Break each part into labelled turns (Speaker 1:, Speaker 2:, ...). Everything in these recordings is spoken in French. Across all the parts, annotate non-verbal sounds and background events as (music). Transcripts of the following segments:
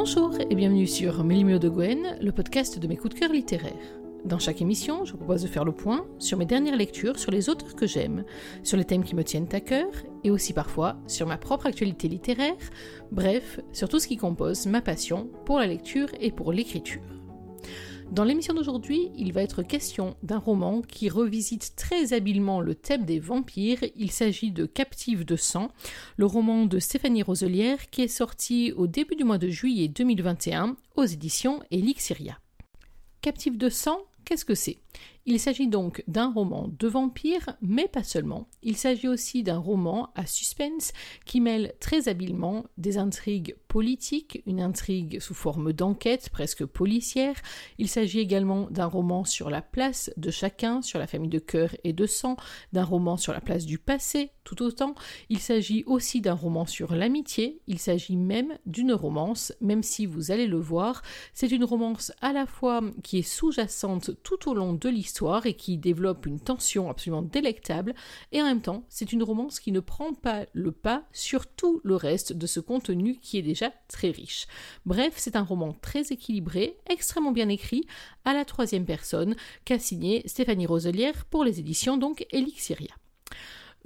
Speaker 1: Bonjour et bienvenue sur Mélimio de Gwen, le podcast de mes coups de cœur littéraires. Dans chaque émission, je vous propose de faire le point sur mes dernières lectures, sur les auteurs que j'aime, sur les thèmes qui me tiennent à cœur, et aussi parfois sur ma propre actualité littéraire, bref, sur tout ce qui compose ma passion pour la lecture et pour l'écriture. Dans l'émission d'aujourd'hui, il va être question d'un roman qui revisite très habilement le thème des vampires. Il s'agit de Captive de sang, le roman de Stéphanie Roselière qui est sorti au début du mois de juillet 2021 aux éditions Elixiria. Captive de sang, qu'est-ce que c'est? Il s'agit donc d'un roman de vampires, mais pas seulement. Il s'agit aussi d'un roman à suspense qui mêle très habilement des intrigues politiques, une intrigue sous forme d'enquête presque policière. Il s'agit également d'un roman sur la place de chacun, sur la famille de cœur et de sang, d'un roman sur la place du passé, tout autant. Il s'agit aussi d'un roman sur l'amitié. Il s'agit même d'une romance, même si vous allez le voir, c'est une romance à la fois qui est sous-jacente tout au long de l'histoire et qui développe une tension absolument délectable, et en même temps, c'est une romance qui ne prend pas le pas sur tout le reste de ce contenu qui est déjà très riche. Bref, c'est un roman très équilibré, extrêmement bien écrit, à la troisième personne, qu'a signé Stéphanie Roselière pour les éditions donc Elixiria.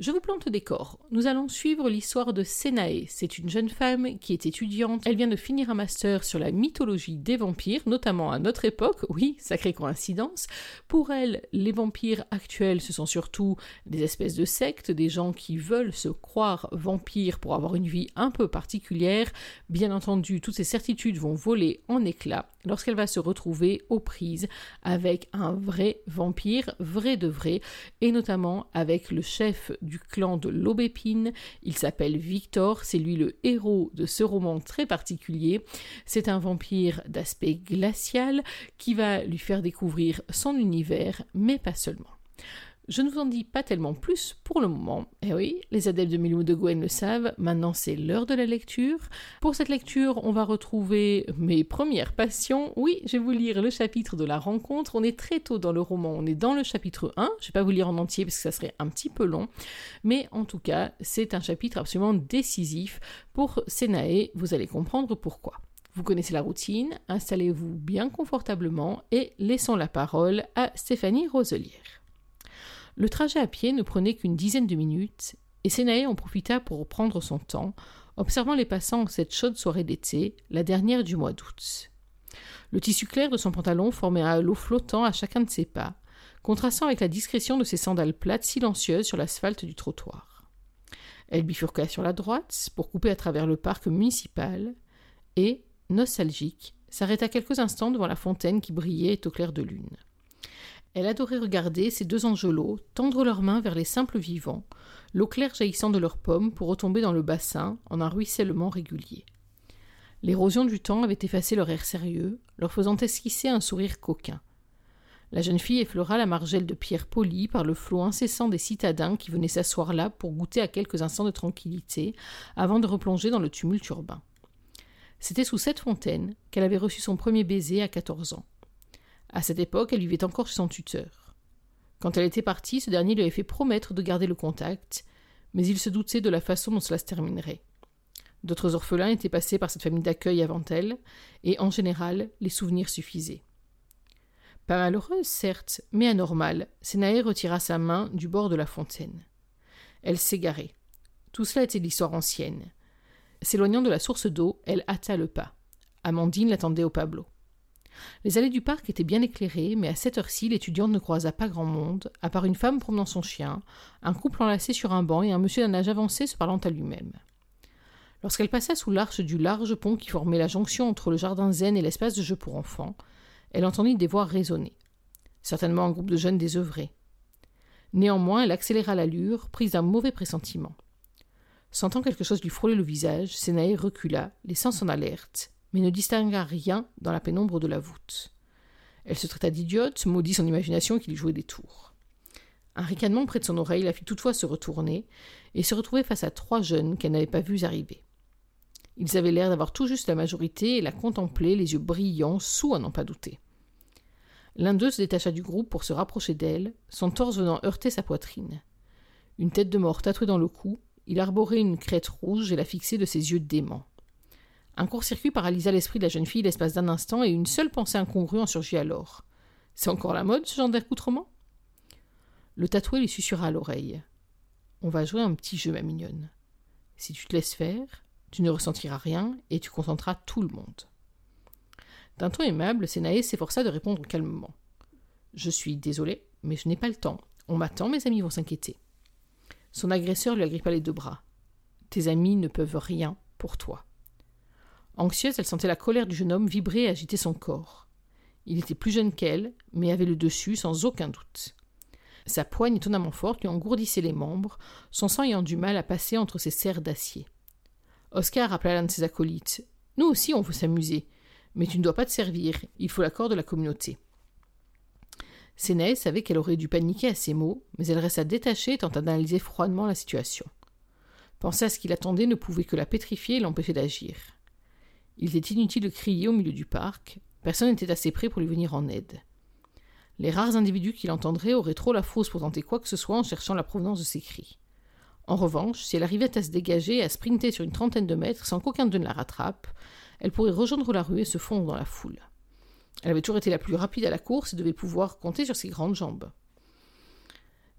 Speaker 1: Je vous plante le décor. Nous allons suivre l'histoire de Senae. C'est une jeune femme qui est étudiante. Elle vient de finir un master sur la mythologie des vampires, notamment à notre époque. Oui, sacrée coïncidence. Pour elle, les vampires actuels, ce sont surtout des espèces de sectes, des gens qui veulent se croire vampires pour avoir une vie un peu particulière. Bien entendu, toutes ces certitudes vont voler en éclats lorsqu'elle va se retrouver aux prises avec un vrai vampire, vrai de vrai, et notamment avec le chef du clan de l'Aubépine. Il s'appelle Victor, c'est lui le héros de ce roman très particulier. C'est un vampire d'aspect glacial qui va lui faire découvrir son univers, mais pas seulement. Je ne vous en dis pas tellement plus pour le moment. Eh oui, les adeptes de Milou de Gwen le savent, maintenant c'est l'heure de la lecture. Pour cette lecture, on va retrouver mes premières passions. Oui, je vais vous lire le chapitre de la rencontre. On est très tôt dans le roman, on est dans le chapitre 1. Je ne vais pas vous lire en entier parce que ça serait un petit peu long. Mais en tout cas, c'est un chapitre absolument décisif pour Senae. Vous allez comprendre pourquoi. Vous connaissez la routine, installez-vous bien confortablement et laissons la parole à Stéphanie Roselière. Le trajet à pied ne prenait qu'une dizaine de minutes, et Sénaé en profita pour prendre son temps, observant les passants en cette chaude soirée d'été, la dernière du mois d'août. Le tissu clair de son pantalon formait un halo flottant à chacun de ses pas, contrastant avec la discrétion de ses sandales plates silencieuses sur l'asphalte du trottoir. Elle bifurqua sur la droite pour couper à travers le parc municipal et, nostalgique, s'arrêta quelques instants devant la fontaine qui brillait au clair de lune. Elle adorait regarder ces deux angelots tendre leurs mains vers les simples vivants, l'eau claire jaillissant de leurs pommes pour retomber dans le bassin en un ruissellement régulier. L'érosion du temps avait effacé leur air sérieux, leur faisant esquisser un sourire coquin. La jeune fille effleura la margelle de pierre polie par le flot incessant des citadins qui venaient s'asseoir là pour goûter à quelques instants de tranquillité avant de replonger dans le tumulte urbain. C'était sous cette fontaine qu'elle avait reçu son premier baiser à quatorze ans. À cette époque, elle vivait encore chez son tuteur. Quand elle était partie, ce dernier lui avait fait promettre de garder le contact, mais il se doutait de la façon dont cela se terminerait. D'autres orphelins étaient passés par cette famille d'accueil avant elle, et en général, les souvenirs suffisaient. Pas malheureuse, certes, mais anormale, Sénaé retira sa main du bord de la fontaine. Elle s'égarait. Tout cela était l'histoire ancienne. S'éloignant de la source d'eau, elle hâta le pas. Amandine l'attendait au Pablo. Les allées du parc étaient bien éclairées, mais à cette heure-ci, l'étudiante ne croisa pas grand monde, à part une femme promenant son chien, un couple enlacé sur un banc et un monsieur d'un âge avancé se parlant à lui-même. Lorsqu'elle passa sous l'arche du large pont qui formait la jonction entre le jardin zen et l'espace de jeu pour enfants, elle entendit des voix résonner. Certainement un groupe de jeunes désœuvrés. Néanmoins, elle accéléra l'allure, prise d'un mauvais pressentiment. Sentant quelque chose lui frôler le visage, Sénaï recula, laissant son alerte, mais ne distingua rien dans la pénombre de la voûte. Elle se traita d'idiote, maudit son imagination qui lui jouait des tours. Un ricanement près de son oreille la fit toutefois se retourner et se retrouver face à trois jeunes qu'elle n'avait pas vus arriver. Ils avaient l'air d'avoir tout juste la majorité et la contemplaient, les yeux brillants, sous à n'en pas douter. L'un d'eux se détacha du groupe pour se rapprocher d'elle, son torse venant heurter sa poitrine. Une tête de mort tatouée dans le cou, il arborait une crête rouge et la fixait de ses yeux déments. Un court-circuit paralysa l'esprit de la jeune fille l'espace d'un instant et une seule pensée incongrue en surgit alors. C'est encore la mode, ce genre d'accoutrement? Le tatoué lui susurra à l'oreille. On va jouer un petit jeu, ma mignonne. Si tu te laisses faire, tu ne ressentiras rien et tu contenteras tout le monde. D'un ton aimable, Sénaé s'efforça de répondre calmement. Je suis désolé, mais je n'ai pas le temps. On m'attend, mes amis vont s'inquiéter. Son agresseur lui agrippa les deux bras. Tes amis ne peuvent rien pour toi. Anxieuse, elle sentait la colère du jeune homme vibrer et agiter son corps. Il était plus jeune qu'elle, mais avait le dessus sans aucun doute. Sa poigne étonnamment forte lui engourdissait les membres, son sang ayant du mal à passer entre ses serres d'acier. Oscar rappela l'un de ses acolytes. Nous aussi on veut s'amuser, mais tu ne dois pas te servir, il faut l'accord de la communauté. Sénèe savait qu'elle aurait dû paniquer à ces mots, mais elle resta détachée et tenta d'analyser froidement la situation. Penser à ce qu'il attendait ne pouvait que la pétrifier et l'empêcher d'agir. Il était inutile de crier au milieu du parc, personne n'était assez près pour lui venir en aide. Les rares individus qui l'entendraient auraient trop la fausse pour tenter quoi que ce soit en cherchant la provenance de ses cris. En revanche, si elle arrivait à se dégager et à sprinter sur une trentaine de mètres sans qu'aucun d'eux ne la rattrape, elle pourrait rejoindre la rue et se fondre dans la foule. Elle avait toujours été la plus rapide à la course et devait pouvoir compter sur ses grandes jambes.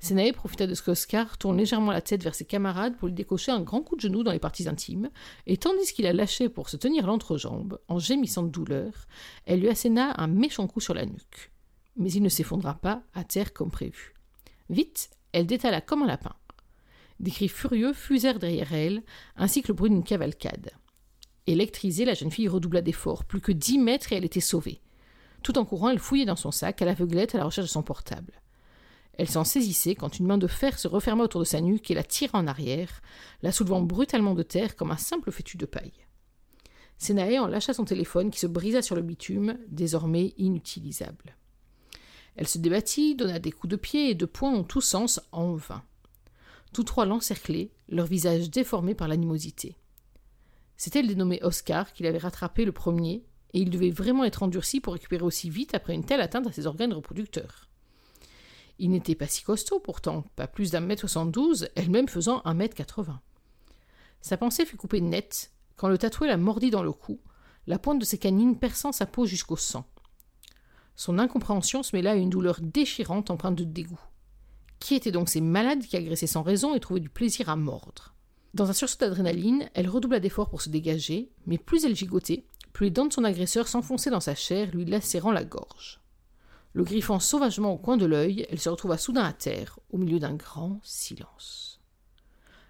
Speaker 1: Sénae profita de ce qu'Oscar tourne légèrement la tête vers ses camarades pour lui décocher un grand coup de genou dans les parties intimes, et tandis qu'il la lâchait pour se tenir l'entrejambe, en gémissant de douleur, elle lui asséna un méchant coup sur la nuque. Mais il ne s'effondra pas à terre comme prévu. Vite, elle détala comme un lapin. Des cris furieux fusèrent derrière elle, ainsi que le bruit d'une cavalcade. Électrisée, la jeune fille redoubla d'efforts. Plus que dix mètres et elle était sauvée. Tout en courant, elle fouillait dans son sac, à l'aveuglette, à la recherche de son portable. Elle s'en saisissait quand une main de fer se referma autour de sa nuque et la tira en arrière, la soulevant brutalement de terre comme un simple fétu de paille. Sénaé en lâcha son téléphone qui se brisa sur le bitume, désormais inutilisable. Elle se débattit, donna des coups de pied et de poing en tous sens, en vain. Tous trois l'encerclaient, leurs visages déformés par l'animosité. C'était le dénommé Oscar qui l'avait rattrapé le premier, et il devait vraiment être endurci pour récupérer aussi vite après une telle atteinte à ses organes reproducteurs. Il n'était pas si costaud pourtant, pas plus d'un mètre soixante-douze, elle-même faisant un mètre quatre-vingts. Sa pensée fut coupée nette quand le tatoué la mordit dans le cou, la pointe de ses canines perçant sa peau jusqu'au sang. Son incompréhension se mêla à une douleur déchirante empreinte de dégoût. Qui étaient donc ces malades qui agressaient sans raison et trouvaient du plaisir à mordre? Dans un sursaut d'adrénaline, elle redoubla d'efforts pour se dégager, mais plus elle gigotait, plus les dents de son agresseur s'enfonçaient dans sa chair, lui lacérant la gorge. Le griffant sauvagement au coin de l'œil, elle se retrouva soudain à terre, au milieu d'un grand silence.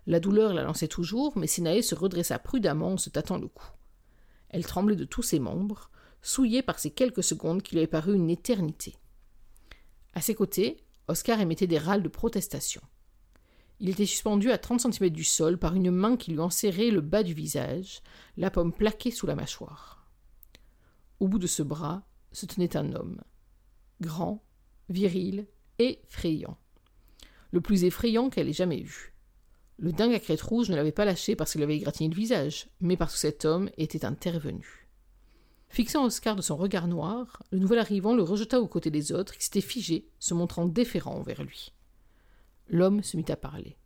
Speaker 1: La douleur la lançait toujours, mais Sénaé se redressa prudemment en se tâtant le cou. Elle tremblait de tous ses membres, souillée par ces quelques secondes qui lui avaient paru une éternité. À ses côtés, Oscar émettait des râles de protestation. Il était suspendu à trente centimètres du sol par une main qui lui enserrait le bas du visage, la pomme plaquée sous la mâchoire. Au bout de ce bras se tenait un homme, grand, viril, effrayant. Le plus effrayant qu'elle ait jamais vu. Le dingue à crête rouge ne l'avait pas lâché parce qu'il avait égratigné le visage, mais parce que cet homme était intervenu. Fixant Oscar de son regard noir, le nouvel arrivant le rejeta aux côtés des autres qui s'étaient figés, se montrant déférents envers lui. L'homme se mit à parler.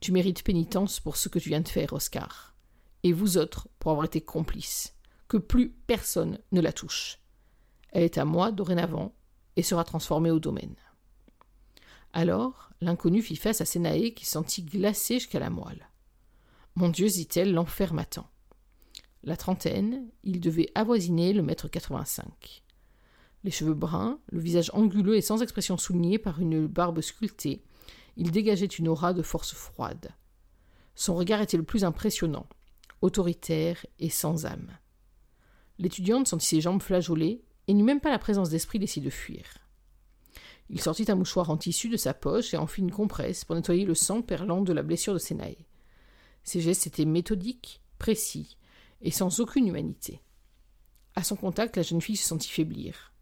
Speaker 1: Tu mérites pénitence pour ce que tu viens de faire, Oscar, et vous autres pour avoir été complices. Que plus personne ne la touche. Elle est à moi dorénavant et sera transformée au domaine. Alors, l'inconnu fit face à Sénaé qui sentit glacé jusqu'à la moelle. Mon Dieu, dit-elle, l'enfer m'attend. La trentaine, il devait avoisiner le mètre quatre-vingt-cinq. Les cheveux bruns, le visage anguleux et sans expression souligné par une barbe sculptée, il dégageait une aura de force froide. Son regard était le plus impressionnant, autoritaire et sans âme. L'étudiante sentit ses jambes flageoler et n'eut même pas la présence d'esprit d'essayer de fuir. Il sortit un mouchoir en tissu de sa poche et en fit une compresse pour nettoyer le sang perlant de la blessure de Sénaï. Ses gestes étaient méthodiques, précis et sans aucune humanité. À son contact, la jeune fille se sentit faiblir.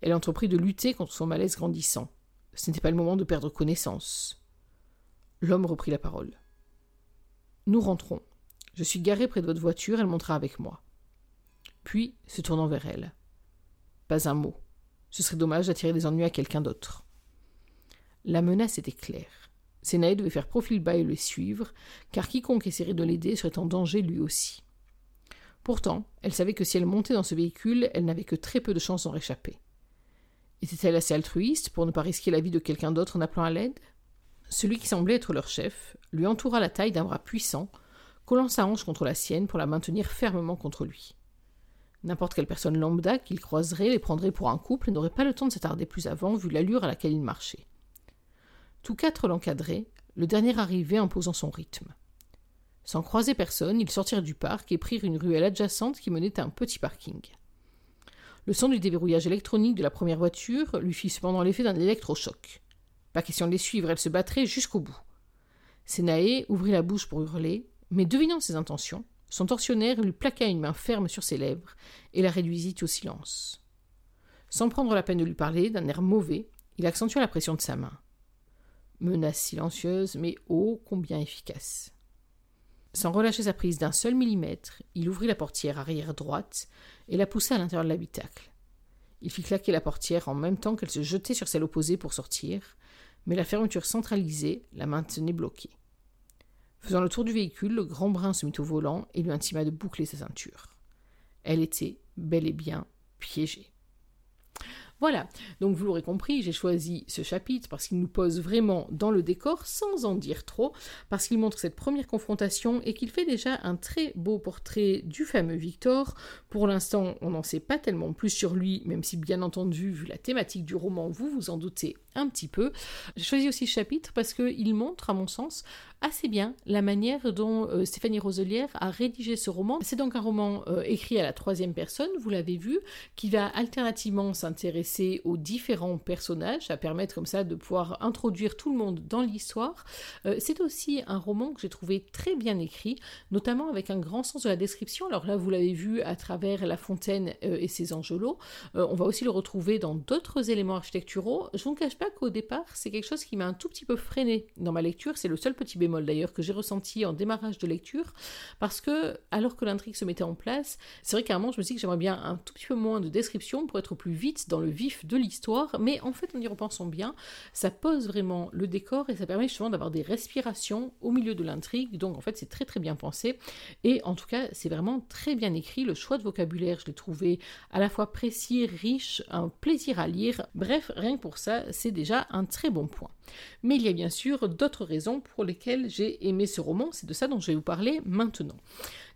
Speaker 1: Elle entreprit de lutter contre son malaise grandissant. Ce n'était pas le moment de perdre connaissance. L'homme reprit la parole. Nous rentrons. Je suis garé près de votre voiture, elle montera avec moi. Puis, se tournant vers elle. Pas un mot. Ce serait dommage d'attirer des ennuis à quelqu'un d'autre. La menace était claire. Sénaï devait faire profil bas et le suivre, car quiconque essaierait de l'aider serait en danger lui aussi. Pourtant, elle savait que si elle montait dans ce véhicule, elle n'avait que très peu de chances d'en réchapper. Était-elle assez altruiste pour ne pas risquer la vie de quelqu'un d'autre en appelant à l'aide? Celui qui semblait être leur chef lui entoura la taille d'un bras puissant, collant sa hanche contre la sienne pour la maintenir fermement contre lui. N'importe quelle personne lambda qu'il croiserait les prendrait pour un couple et n'aurait pas le temps de s'attarder plus avant vu l'allure à laquelle il marchait. Tous quatre l'encadraient, le dernier arrivé imposant son rythme. Sans croiser personne, ils sortirent du parc et prirent une ruelle adjacente qui menait à un petit parking. Le son du déverrouillage électronique de la première voiture lui fit cependant l'effet d'un électrochoc. Pas question de les suivre, elle se battrait jusqu'au bout. Senae ouvrit la bouche pour hurler, mais devinant ses intentions, son tortionnaire lui plaqua une main ferme sur ses lèvres et la réduisit au silence. Sans prendre la peine de lui parler, d'un air mauvais, il accentua la pression de sa main. Menace silencieuse, mais ô combien efficace. Sans relâcher sa prise d'un seul millimètre, il ouvrit la portière arrière droite et la poussa à l'intérieur de l'habitacle. Il fit claquer la portière en même temps qu'elle se jetait sur celle opposée pour sortir, mais la fermeture centralisée la maintenait bloquée. Faisant le tour du véhicule, le grand brun se mit au volant et lui intima de boucler sa ceinture. Elle était bel et bien piégée. Voilà, donc vous l'aurez compris, j'ai choisi ce chapitre parce qu'il nous pose vraiment dans le décor sans en dire trop, parce qu'il montre cette première confrontation et qu'il fait déjà un très beau portrait du fameux Victor. Pour l'instant, on n'en sait pas tellement plus sur lui, même si bien entendu, vu la thématique du roman, vous vous en doutez un petit peu. J'ai choisi aussi ce chapitre parce qu'il montre, à mon sens, assez bien la manière dont euh, Stéphanie Roselière a rédigé ce roman. C'est donc un roman euh, écrit à la troisième personne, vous l'avez vu, qui va alternativement s'intéresser aux différents personnages, à permettre comme ça de pouvoir introduire tout le monde dans l'histoire. Euh, c'est aussi un roman que j'ai trouvé très bien écrit, notamment avec un grand sens de la description. Alors là, vous l'avez vu à travers La Fontaine et ses angelots. on va aussi le retrouver dans d'autres éléments architecturaux. Pas qu'au départ, c'est quelque chose qui m'a un tout petit peu freiné dans ma lecture. C'est le seul petit bémol d'ailleurs que j'ai ressenti en démarrage de lecture, parce que alors que l'intrigue se mettait en place, c'est vrai qu'à un moment je me suis dit que j'aimerais bien un tout petit peu moins de description pour être plus vite dans le vif de l'histoire, mais en fait en y repensant bien, ça pose vraiment le décor et ça permet justement d'avoir des respirations au milieu de l'intrigue, donc en fait c'est très très bien pensé, et en tout cas c'est vraiment très bien écrit, le choix de vocabulaire je l'ai trouvé à la fois précis, riche, un plaisir à lire, bref rien que pour ça c'est déjà un très bon point. Mais il y a bien sûr d'autres raisons pour lesquelles j'ai aimé ce roman, c'est de ça dont je vais vous parler maintenant.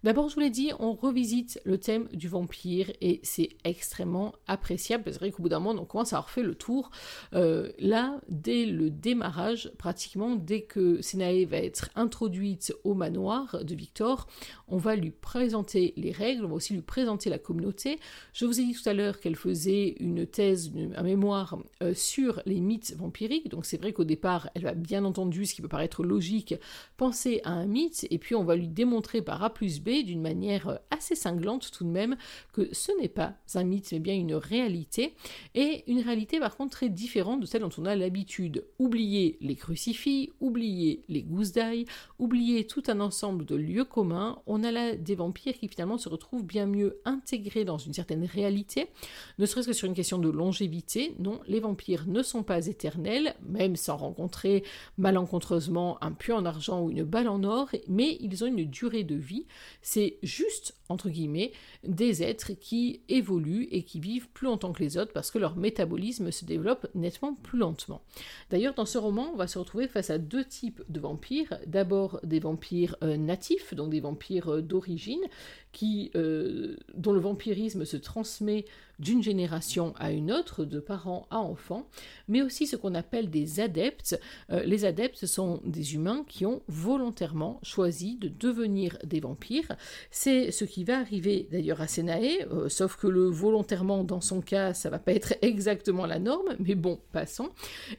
Speaker 1: D'abord, je vous l'ai dit, on revisite le thème du vampire et c'est extrêmement appréciable. C'est vrai qu'au bout d'un moment, on commence à avoir fait le tour. Euh, là, dès le démarrage, pratiquement, dès que Senae va être introduite au manoir de Victor, on va lui présenter les règles, on va aussi lui présenter la communauté. Je vous ai dit tout à l'heure qu'elle faisait une thèse, un mémoire euh, sur les mythes vampiriques. Donc c'est vrai qu'au départ, elle va bien entendu, ce qui peut paraître logique, penser à un mythe et puis on va lui démontrer par A plus B d'une manière assez cinglante tout de même que ce n'est pas un mythe mais bien une réalité et une réalité par contre très différente de celle dont on a l'habitude. Oublier les crucifix, oublier les gousses d'ail, oublier tout un ensemble de lieux communs, on a là des vampires qui finalement se retrouvent bien mieux intégrés dans une certaine réalité, ne serait-ce que sur une question de longévité. Non, les vampires ne sont pas éternels, même sans rencontrer malencontreusement un puits en argent ou une balle en or, mais ils ont une durée de vie c'est juste, entre guillemets, des êtres qui évoluent et qui vivent plus longtemps que les autres parce que leur métabolisme se développe nettement plus lentement. D'ailleurs, dans ce roman, on va se retrouver face à deux types de vampires. D'abord des vampires euh, natifs, donc des vampires euh, d'origine, euh, dont le vampirisme se transmet d'une génération à une autre, de parents à enfants, mais aussi ce qu'on appelle des adeptes. Euh, les adeptes sont des humains qui ont volontairement choisi de devenir des vampires. C'est ce qui va arriver d'ailleurs à Senae, euh, sauf que le volontairement dans son cas, ça va pas être (laughs) exactement la norme, mais bon, passons.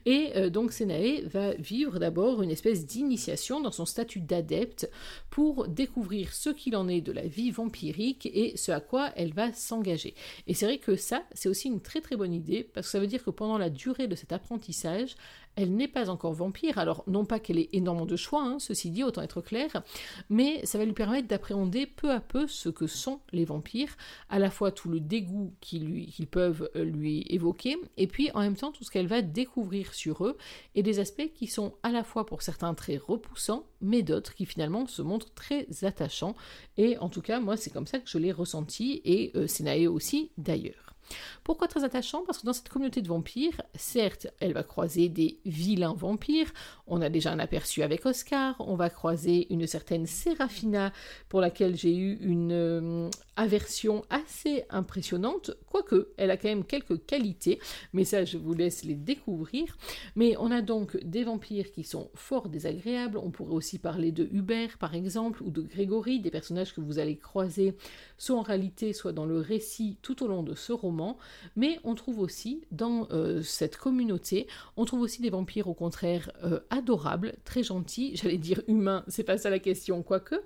Speaker 1: Et donc Senae va vivre d'abord une espèce d'initiation dans son statut d'adepte pour découvrir ce qu'il en est de la vie vampirique et ce à quoi elle va s'engager. Et c'est vrai que ça, c'est aussi une très très bonne idée, parce que ça veut dire que pendant la durée de cet apprentissage, elle n'est pas encore vampire. Alors, non pas qu'elle ait énormément de choix, hein, ceci dit, autant être clair, mais ça va lui permettre d'appréhender peu à peu ce que sont les vampires, à la fois tout le dégoût qu'ils peuvent euh, lui évoquer, et puis en même temps tout ce qu'elle va découvrir sur eux, et des aspects qui sont à la fois pour certains très repoussants, mais d'autres qui finalement se montrent très attachants, et en tout cas, moi, c'est comme ça que je l'ai ressenti, et euh, aussi d'ailleurs. Pourquoi très attachant? Parce que dans cette communauté de vampires, certes, elle va croiser des vilains vampires, on a déjà un aperçu avec Oscar, on va croiser une certaine Serafina pour laquelle j'ai eu une euh, aversion assez impressionnante, quoique elle a quand même quelques qualités, mais ça je vous laisse les découvrir. Mais on a donc des vampires qui sont fort désagréables, on pourrait aussi parler de Hubert par exemple, ou de Grégory, des personnages que vous allez croiser soit en réalité, soit dans le récit tout au long de ce roman, mais on trouve aussi dans euh, cette communauté, on trouve aussi des vampires au contraire euh, adorables, très gentils, (laughs) j'allais dire humains, c'est pas ça la question, quoique,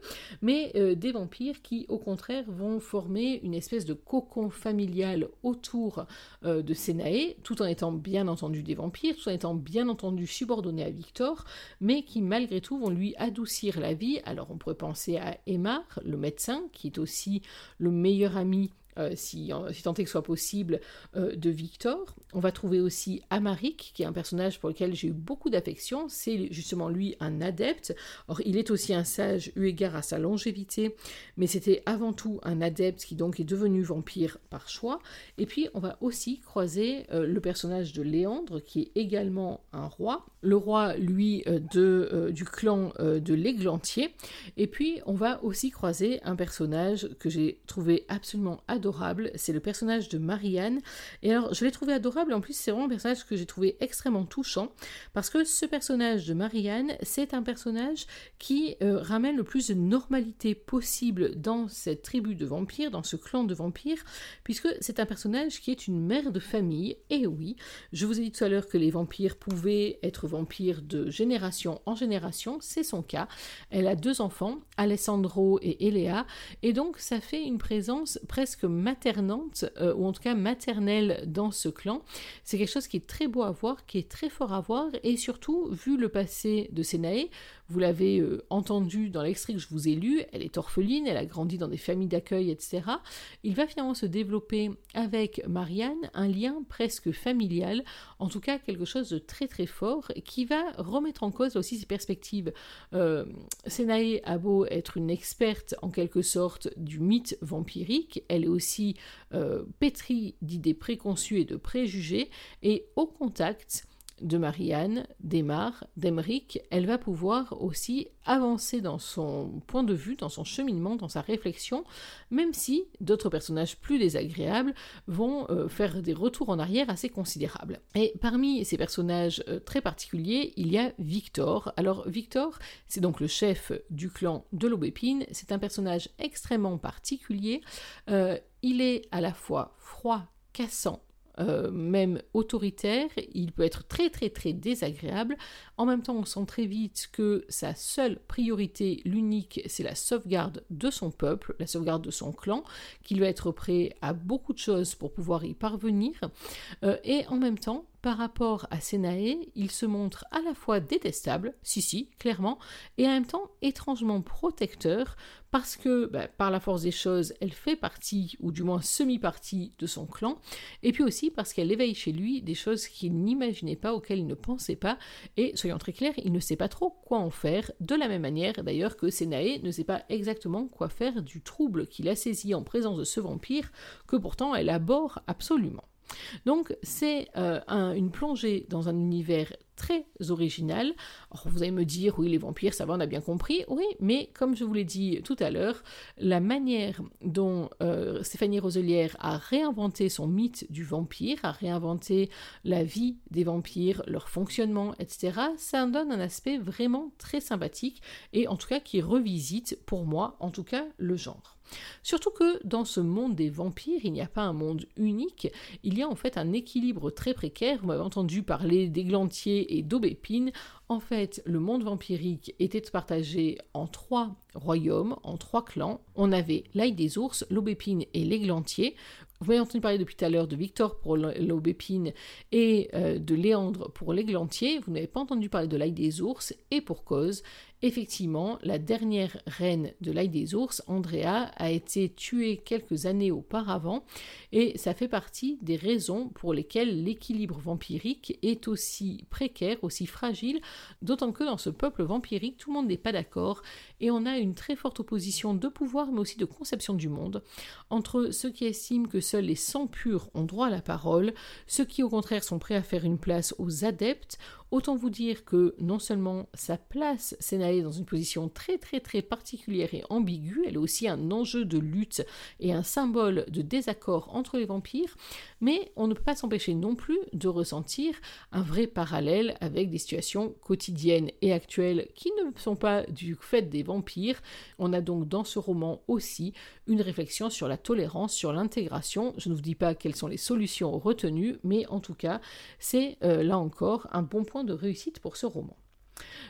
Speaker 1: mais euh, des vampires qui au contraire vont former une espèce de cocon familial autour de Sénaé, tout en étant bien entendu des vampires, tout en étant bien entendu subordonnés à Victor, mais qui malgré tout vont lui adoucir la vie. Alors on pourrait penser à Emma, le médecin, qui est aussi le meilleur ami euh, si, si, tant est que soit possible, euh, de Victor. On va trouver aussi Amaric, qui est un personnage pour lequel j'ai eu beaucoup d'affection. C'est justement lui un adepte. Or, il est aussi un sage eu égard à sa longévité, mais c'était avant tout un adepte qui donc est devenu vampire par choix. Et puis, on va aussi croiser euh, le personnage de Léandre, qui est également un roi. Le roi, lui, de, du clan de l'Églantier. Et puis, on va aussi croiser un personnage que j'ai trouvé absolument adorable c'est le personnage de Marianne. Et alors, je l'ai trouvé adorable, en plus, c'est vraiment un personnage que j'ai trouvé extrêmement touchant, parce que ce personnage de Marianne, c'est un personnage qui euh, ramène le plus de normalité possible dans cette tribu de vampires, dans ce clan de vampires, puisque c'est un personnage qui est une mère de famille. Et oui, je vous ai dit tout à l'heure que les vampires pouvaient être vampires de génération en génération, c'est son cas. Elle a deux enfants, Alessandro et Elea, et donc ça fait une présence presque maternante, euh, ou en tout cas maternelle dans ce clan. C'est quelque chose qui est très beau à voir, qui est très fort à voir, et surtout, vu le passé de Senae, vous l'avez euh, entendu dans l'extrait que je vous ai lu, elle est orpheline, elle a grandi dans des familles d'accueil, etc. Il va finalement se développer avec Marianne un lien presque familial, en tout cas quelque chose de très très fort, qui va remettre en cause aussi ses perspectives. Euh, Senae a beau être une experte en quelque sorte du mythe vampirique, elle est aussi euh, pétrie d'idées préconçues et de préjugés, et au contact de Marianne, d'Emar, d'Emeric, elle va pouvoir aussi avancer dans son point de vue, dans son cheminement, dans sa réflexion, même si d'autres personnages plus désagréables vont euh, faire des retours en arrière assez considérables. Et parmi ces personnages euh, très particuliers, il y a Victor. Alors Victor, c'est donc le chef du clan de l'Aubépine, c'est un personnage extrêmement particulier. Euh, il est à la fois froid, cassant euh, même autoritaire, il peut être très très très désagréable. En même temps, on sent très vite que sa seule priorité, l'unique, c'est la sauvegarde de son peuple, la sauvegarde de son clan, qu'il va être prêt à beaucoup de choses pour pouvoir y parvenir. Euh, et en même temps, par rapport à Senae, il se montre à la fois détestable, si si, clairement, et en même temps étrangement protecteur, parce que bah, par la force des choses, elle fait partie, ou du moins semi-partie de son clan, et puis aussi parce qu'elle éveille chez lui des choses qu'il n'imaginait pas, auxquelles il ne pensait pas, et soyons très clairs, il ne sait pas trop quoi en faire, de la même manière d'ailleurs que Senae ne sait pas exactement quoi faire du trouble qu'il a saisi en présence de ce vampire, que pourtant elle aborde absolument. Donc c'est euh, une plongée dans un univers très original. vous allez me dire, oui, les vampires, ça va, on a bien compris. Oui, mais comme je vous l'ai dit tout à l'heure, la manière dont euh, Stéphanie Roselière a réinventé son mythe du vampire, a réinventé la vie des vampires, leur fonctionnement, etc., ça donne un aspect vraiment très sympathique et en tout cas qui revisite, pour moi, en tout cas, le genre. Surtout que dans ce monde des vampires, il n'y a pas un monde unique, il y a en fait un équilibre très précaire. Vous m'avez entendu parler d'églantiers et d'aubépines. En fait, le monde vampirique était partagé en trois royaumes, en trois clans. On avait l'ail des ours, l'aubépine et l'églantier. Vous m'avez entendu parler depuis tout à l'heure de Victor pour l'aubépine et euh, de Léandre pour l'églantier. Vous n'avez pas entendu parler de l'ail des ours et pour cause. Effectivement, la dernière reine de l'ail des ours, Andrea, a été tuée quelques années auparavant et ça fait partie des raisons pour lesquelles l'équilibre vampirique est aussi précaire, aussi fragile, d'autant que dans ce peuple vampirique, tout le monde n'est pas d'accord et on a une très forte opposition de pouvoir mais aussi de conception du monde entre ceux qui estiment que seuls les sangs purs ont droit à la parole, ceux qui au contraire sont prêts à faire une place aux adeptes, Autant vous dire que non seulement sa place Sénaé dans une position très très très particulière et ambiguë, elle est aussi un enjeu de lutte et un symbole de désaccord entre les vampires, mais on ne peut pas s'empêcher non plus de ressentir un vrai parallèle avec des situations quotidiennes et actuelles qui ne sont pas du fait des vampires. On a donc dans ce roman aussi une réflexion sur la tolérance, sur l'intégration. Je ne vous dis pas quelles sont les solutions retenues, mais en tout cas, c'est euh, là encore un bon point de réussite pour ce roman.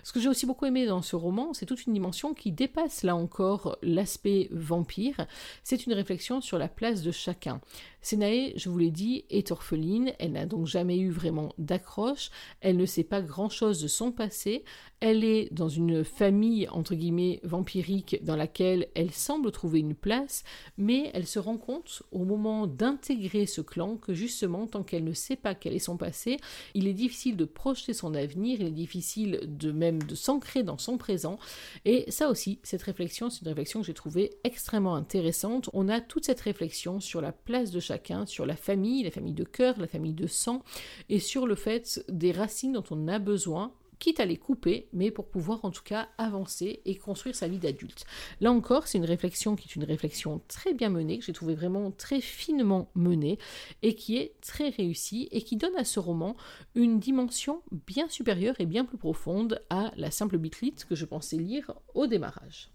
Speaker 1: Ce que j'ai aussi beaucoup aimé dans ce roman, c'est toute une dimension qui dépasse là encore l'aspect vampire. C'est une réflexion sur la place de chacun. Sénaé, je vous l'ai dit, est orpheline, elle n'a donc jamais eu vraiment d'accroche, elle ne sait pas grand-chose de son passé, elle est dans une famille, entre guillemets, vampirique dans laquelle elle semble trouver une place, mais elle se rend compte au moment d'intégrer ce clan que justement, tant qu'elle ne sait pas quel est son passé, il est difficile de projeter son avenir, il est difficile de même de s'ancrer dans son présent, et ça aussi, cette réflexion, c'est une réflexion que j'ai trouvée extrêmement intéressante. On a toute cette réflexion sur la place de chacun, sur la famille, la famille de cœur, la famille de sang, et sur le fait des racines dont on a besoin quitte à les couper, mais pour pouvoir en tout cas avancer et construire sa vie d'adulte. Là encore, c'est une réflexion qui est une réflexion très bien menée, que j'ai trouvé vraiment très finement menée, et qui est très réussie, et qui donne à ce roman une dimension bien supérieure et bien plus profonde à la simple bitlite que je pensais lire au démarrage.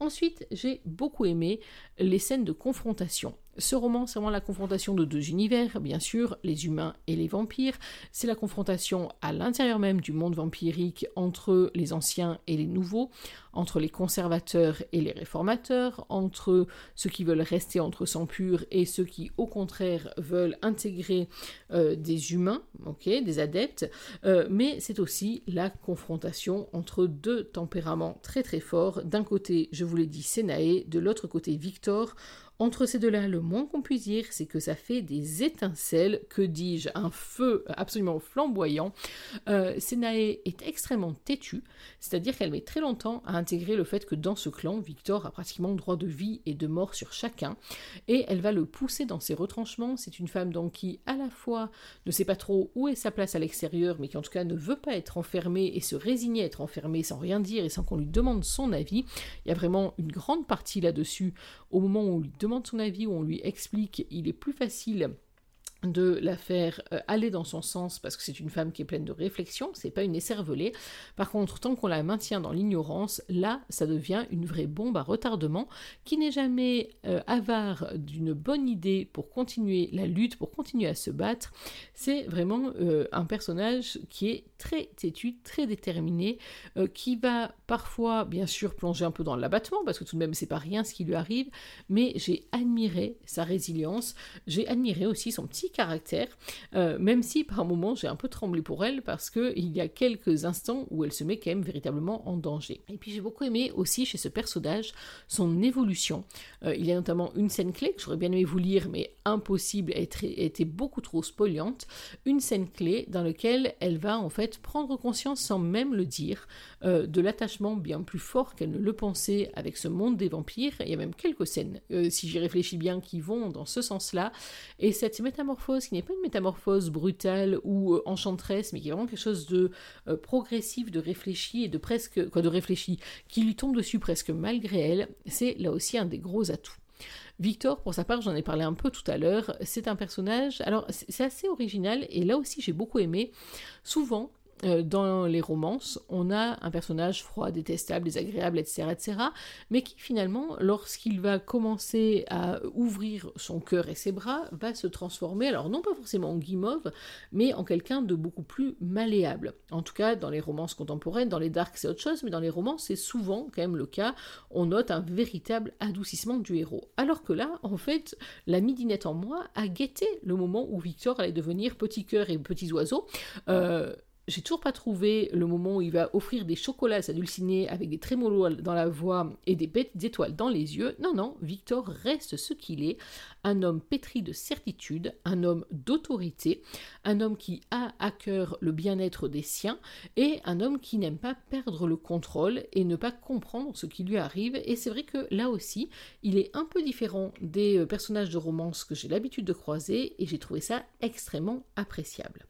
Speaker 1: Ensuite, j'ai beaucoup aimé les scènes de confrontation. Ce roman, c'est vraiment la confrontation de deux univers, bien sûr, les humains et les vampires. C'est la confrontation à l'intérieur même du monde vampirique entre les anciens et les nouveaux, entre les conservateurs et les réformateurs, entre ceux qui veulent rester entre sang pur et ceux qui, au contraire, veulent intégrer euh, des humains, ok, des adeptes. Euh, mais c'est aussi la confrontation entre deux tempéraments très très forts. D'un côté, je vous l'ai dit, Sénaé, de l'autre côté, Victor entre ces deux-là, le moins qu'on puisse dire, c'est que ça fait des étincelles, que dis-je, un feu absolument flamboyant. Euh, Senae est extrêmement têtue, c'est-à-dire qu'elle met très longtemps à intégrer le fait que dans ce clan, Victor a pratiquement droit de vie et de mort sur chacun, et elle va le pousser dans ses retranchements. C'est une femme donc qui, à la fois, ne sait pas trop où est sa place à l'extérieur, mais qui en tout cas ne veut pas être enfermée et se résigner à être enfermée sans rien dire et sans qu'on lui demande son avis. Il y a vraiment une grande partie là-dessus au moment où demande demande son avis ou on lui explique, il est plus facile de la faire euh, aller dans son sens parce que c'est une femme qui est pleine de réflexion, c'est pas une écervelée. Par contre, tant qu'on la maintient dans l'ignorance, là, ça devient une vraie bombe à retardement qui n'est jamais euh, avare d'une bonne idée pour continuer la lutte, pour continuer à se battre. C'est vraiment euh, un personnage qui est très têtu, très déterminé, qui va parfois, bien sûr, plonger un peu dans l'abattement parce que tout de même, c'est pas rien ce qui lui arrive, mais j'ai admiré sa résilience, j'ai admiré aussi son petit caractère, euh, même si par moment j'ai un peu tremblé pour elle parce qu'il y a quelques instants où elle se met quand même véritablement en danger. Et puis j'ai beaucoup aimé aussi chez ce personnage son évolution. Euh, il y a notamment une scène clé que j'aurais bien aimé vous lire, mais impossible, elle était beaucoup trop spoiliante. Une scène clé dans laquelle elle va en fait prendre conscience sans même le dire euh, de l'attachement bien plus fort qu'elle ne le pensait avec ce monde des vampires. Il y a même quelques scènes, si j'y réfléchis bien, qui vont dans ce sens-là. Et cette métamorphose qui n'est pas une métamorphose brutale ou euh, enchanteresse, mais qui est vraiment quelque chose de euh, progressif, de réfléchi et de presque, quoi, de réfléchi, qui lui tombe dessus presque malgré elle, c'est là aussi un des gros atouts. Victor, pour sa part, j'en ai parlé un peu tout à l'heure, c'est un personnage, alors c'est assez original, et là aussi j'ai beaucoup aimé. Souvent, euh, dans les romances, on a un personnage froid, détestable, désagréable, etc., etc., mais qui finalement, lorsqu'il va commencer à ouvrir son cœur et ses bras, va se transformer, alors non pas forcément en guimauve, mais en quelqu'un de beaucoup plus malléable. En tout cas, dans les romances contemporaines, dans les darks c'est autre chose, mais dans les romans c'est souvent quand même le cas, on note un véritable adoucissement du héros. Alors que là, en fait, la midinette en moi a guetté le moment où Victor allait devenir petit cœur et petits oiseaux. Euh, j'ai toujours pas trouvé le moment où il va offrir des chocolats à avec des trémolos dans la voix et des bêtes étoiles dans les yeux. Non, non, Victor reste ce qu'il est, un homme pétri de certitude, un homme d'autorité, un homme qui a à cœur le bien-être des siens et un homme qui n'aime pas perdre le contrôle et ne pas comprendre ce qui lui arrive. Et c'est vrai que là aussi, il est un peu différent des euh, personnages de romance que j'ai l'habitude de croiser et j'ai trouvé ça extrêmement appréciable.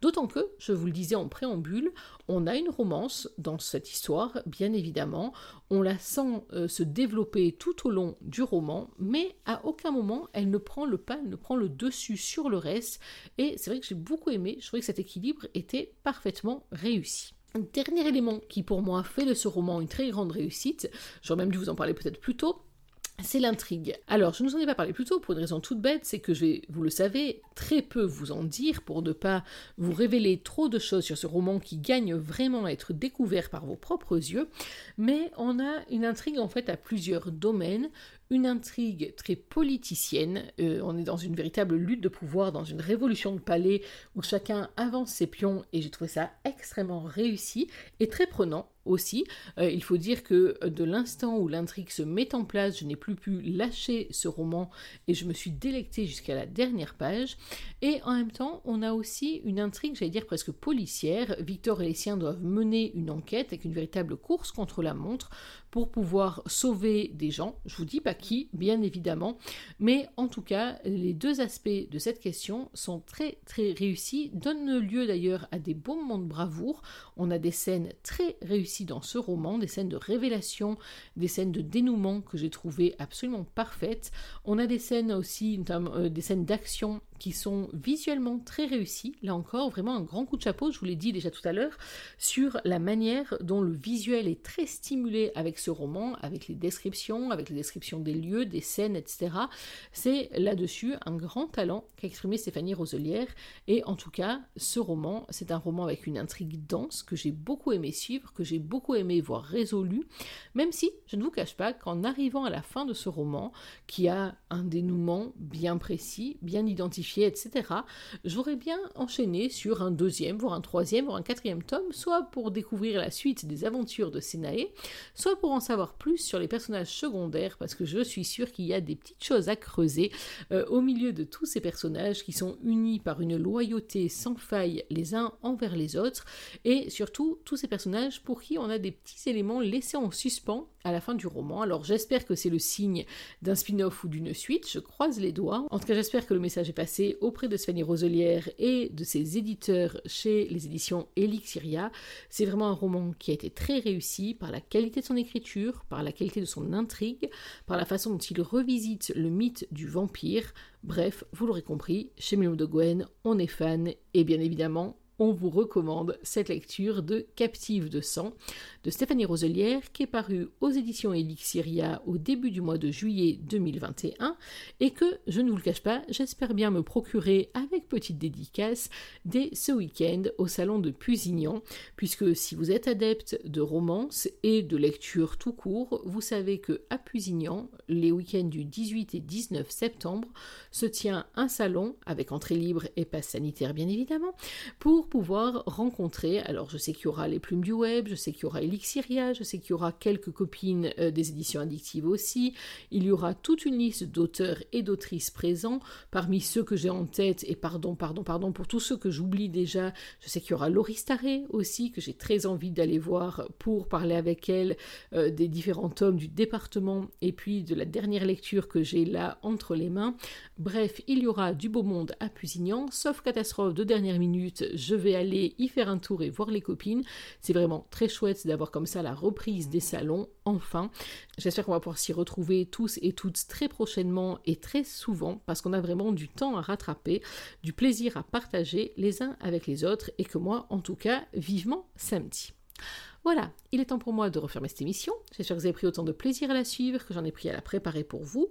Speaker 1: D'autant que, je vous le disais en préambule, on a une romance dans cette histoire, bien évidemment, on la sent euh, se développer tout au long du roman, mais à aucun moment elle ne prend le pas, elle ne prend le dessus sur le reste, et c'est vrai que j'ai beaucoup aimé, je trouvais que cet équilibre était parfaitement réussi. Un dernier élément qui pour moi fait de ce roman une très grande réussite, j'aurais même dû vous en parler peut-être plus tôt, c'est l'intrigue. Alors, je ne vous en ai pas parlé plus tôt pour une raison toute bête, c'est que je vais, vous le savez, très peu vous en dire pour ne pas vous révéler trop de choses sur ce roman qui gagne vraiment à être découvert par vos propres yeux. Mais on a une intrigue en fait à plusieurs domaines, une intrigue très politicienne. Euh, on est dans une véritable lutte de pouvoir, dans une révolution de palais où chacun avance ses pions et j'ai trouvé ça extrêmement réussi et très prenant aussi. Euh, il faut dire que euh, de l'instant où l'intrigue se met en place, je n'ai plus pu lâcher ce roman et je me suis délectée jusqu'à la dernière page. Et en même temps, on a aussi une intrigue, j'allais dire presque policière. Victor et les siens doivent mener une enquête avec une véritable course contre la montre pour pouvoir sauver des gens. Je vous dis pas bien évidemment, mais en tout cas, les deux aspects de cette question sont très très réussis, donnent lieu d'ailleurs à des beaux moments de bravoure. On a des scènes très réussies dans ce roman, des scènes de révélation, des scènes de dénouement que j'ai trouvées absolument parfaites. On a des scènes aussi, notamment euh, des scènes d'action qui sont visuellement très réussies. Là encore, vraiment un grand coup de chapeau, je vous l'ai dit déjà tout à l'heure, sur la manière dont le visuel est très stimulé avec ce roman, avec les descriptions, avec les descriptions des lieux, des scènes, etc. C'est là-dessus un grand talent qu'a exprimé Stéphanie Roselière. Et en tout cas, ce roman, c'est un roman avec une intrigue dense que j'ai beaucoup aimé suivre, que j'ai beaucoup aimé voir résolu, même si je ne vous cache pas qu'en arrivant à la fin de ce roman, qui a un dénouement bien précis, bien identifié, etc., j'aurais bien enchaîné sur un deuxième, voire un troisième, voire un quatrième tome, soit pour découvrir la suite des aventures de Senae, soit pour en savoir plus sur les personnages secondaires, parce que je suis sûre qu'il y a des petites choses à creuser euh, au milieu de tous ces personnages qui sont unis par une loyauté sans faille les uns envers les autres, et surtout tous ces personnages pour qui on a des petits éléments laissés en suspens à la fin du roman. Alors j'espère que c'est le signe d'un spin-off ou d'une suite, je croise les doigts. En tout cas j'espère que le message est passé auprès de Svenny Roselière et de ses éditeurs chez les éditions Elixiria. C'est vraiment un roman qui a été très réussi par la qualité de son écriture, par la qualité de son intrigue, par la façon dont il revisite le mythe du vampire. Bref, vous l'aurez compris, chez Milou de Gwen, on est fan et bien évidemment on vous recommande cette lecture de Captive de sang de Stéphanie Roselière qui est parue aux éditions Elixiria au début du mois de juillet 2021 et que, je ne vous le cache pas, j'espère bien me procurer avec petite dédicace dès ce week-end au salon de Pusignan puisque si vous êtes adepte de romance et de lecture tout court, vous savez que à Pusignan, les week-ends du 18 et 19 septembre, se tient un salon avec entrée libre et passe sanitaire bien évidemment pour pouvoir rencontrer, alors je sais qu'il y aura les plumes du web, je sais qu'il y aura Elixiria, je sais qu'il y aura quelques copines euh, des éditions addictives aussi, il y aura toute une liste d'auteurs et d'autrices présents, parmi ceux que j'ai en tête, et pardon, pardon, pardon, pour tous ceux que j'oublie déjà, je sais qu'il y aura Laurie Staré aussi, que j'ai très envie d'aller voir pour parler avec elle euh, des différents tomes du département, et puis de la dernière lecture que j'ai là entre les mains. Bref, il y aura du beau monde à Pusignan, sauf catastrophe de dernière minute, je vais aller y faire un tour et voir les copines. C'est vraiment très chouette d'avoir comme ça la reprise des salons, enfin. J'espère qu'on va pouvoir s'y retrouver tous et toutes très prochainement et très souvent parce qu'on a vraiment du temps à rattraper, du plaisir à partager les uns avec les autres et que moi, en tout cas, vivement samedi. Voilà, il est temps pour moi de refermer cette émission. J'espère que vous avez pris autant de plaisir à la suivre que j'en ai pris à la préparer pour vous.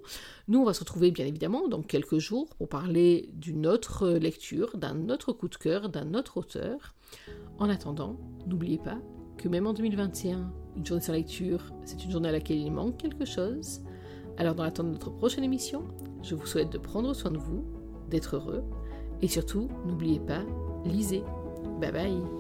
Speaker 1: Nous, on va se retrouver bien évidemment dans quelques jours pour parler d'une autre lecture, d'un autre coup de cœur, d'un autre auteur. En attendant, n'oubliez pas que même en 2021, une journée sans lecture, c'est une journée à laquelle il manque quelque chose. Alors dans l'attente de notre prochaine émission, je vous souhaite de prendre soin de vous, d'être heureux, et surtout, n'oubliez pas, lisez. Bye bye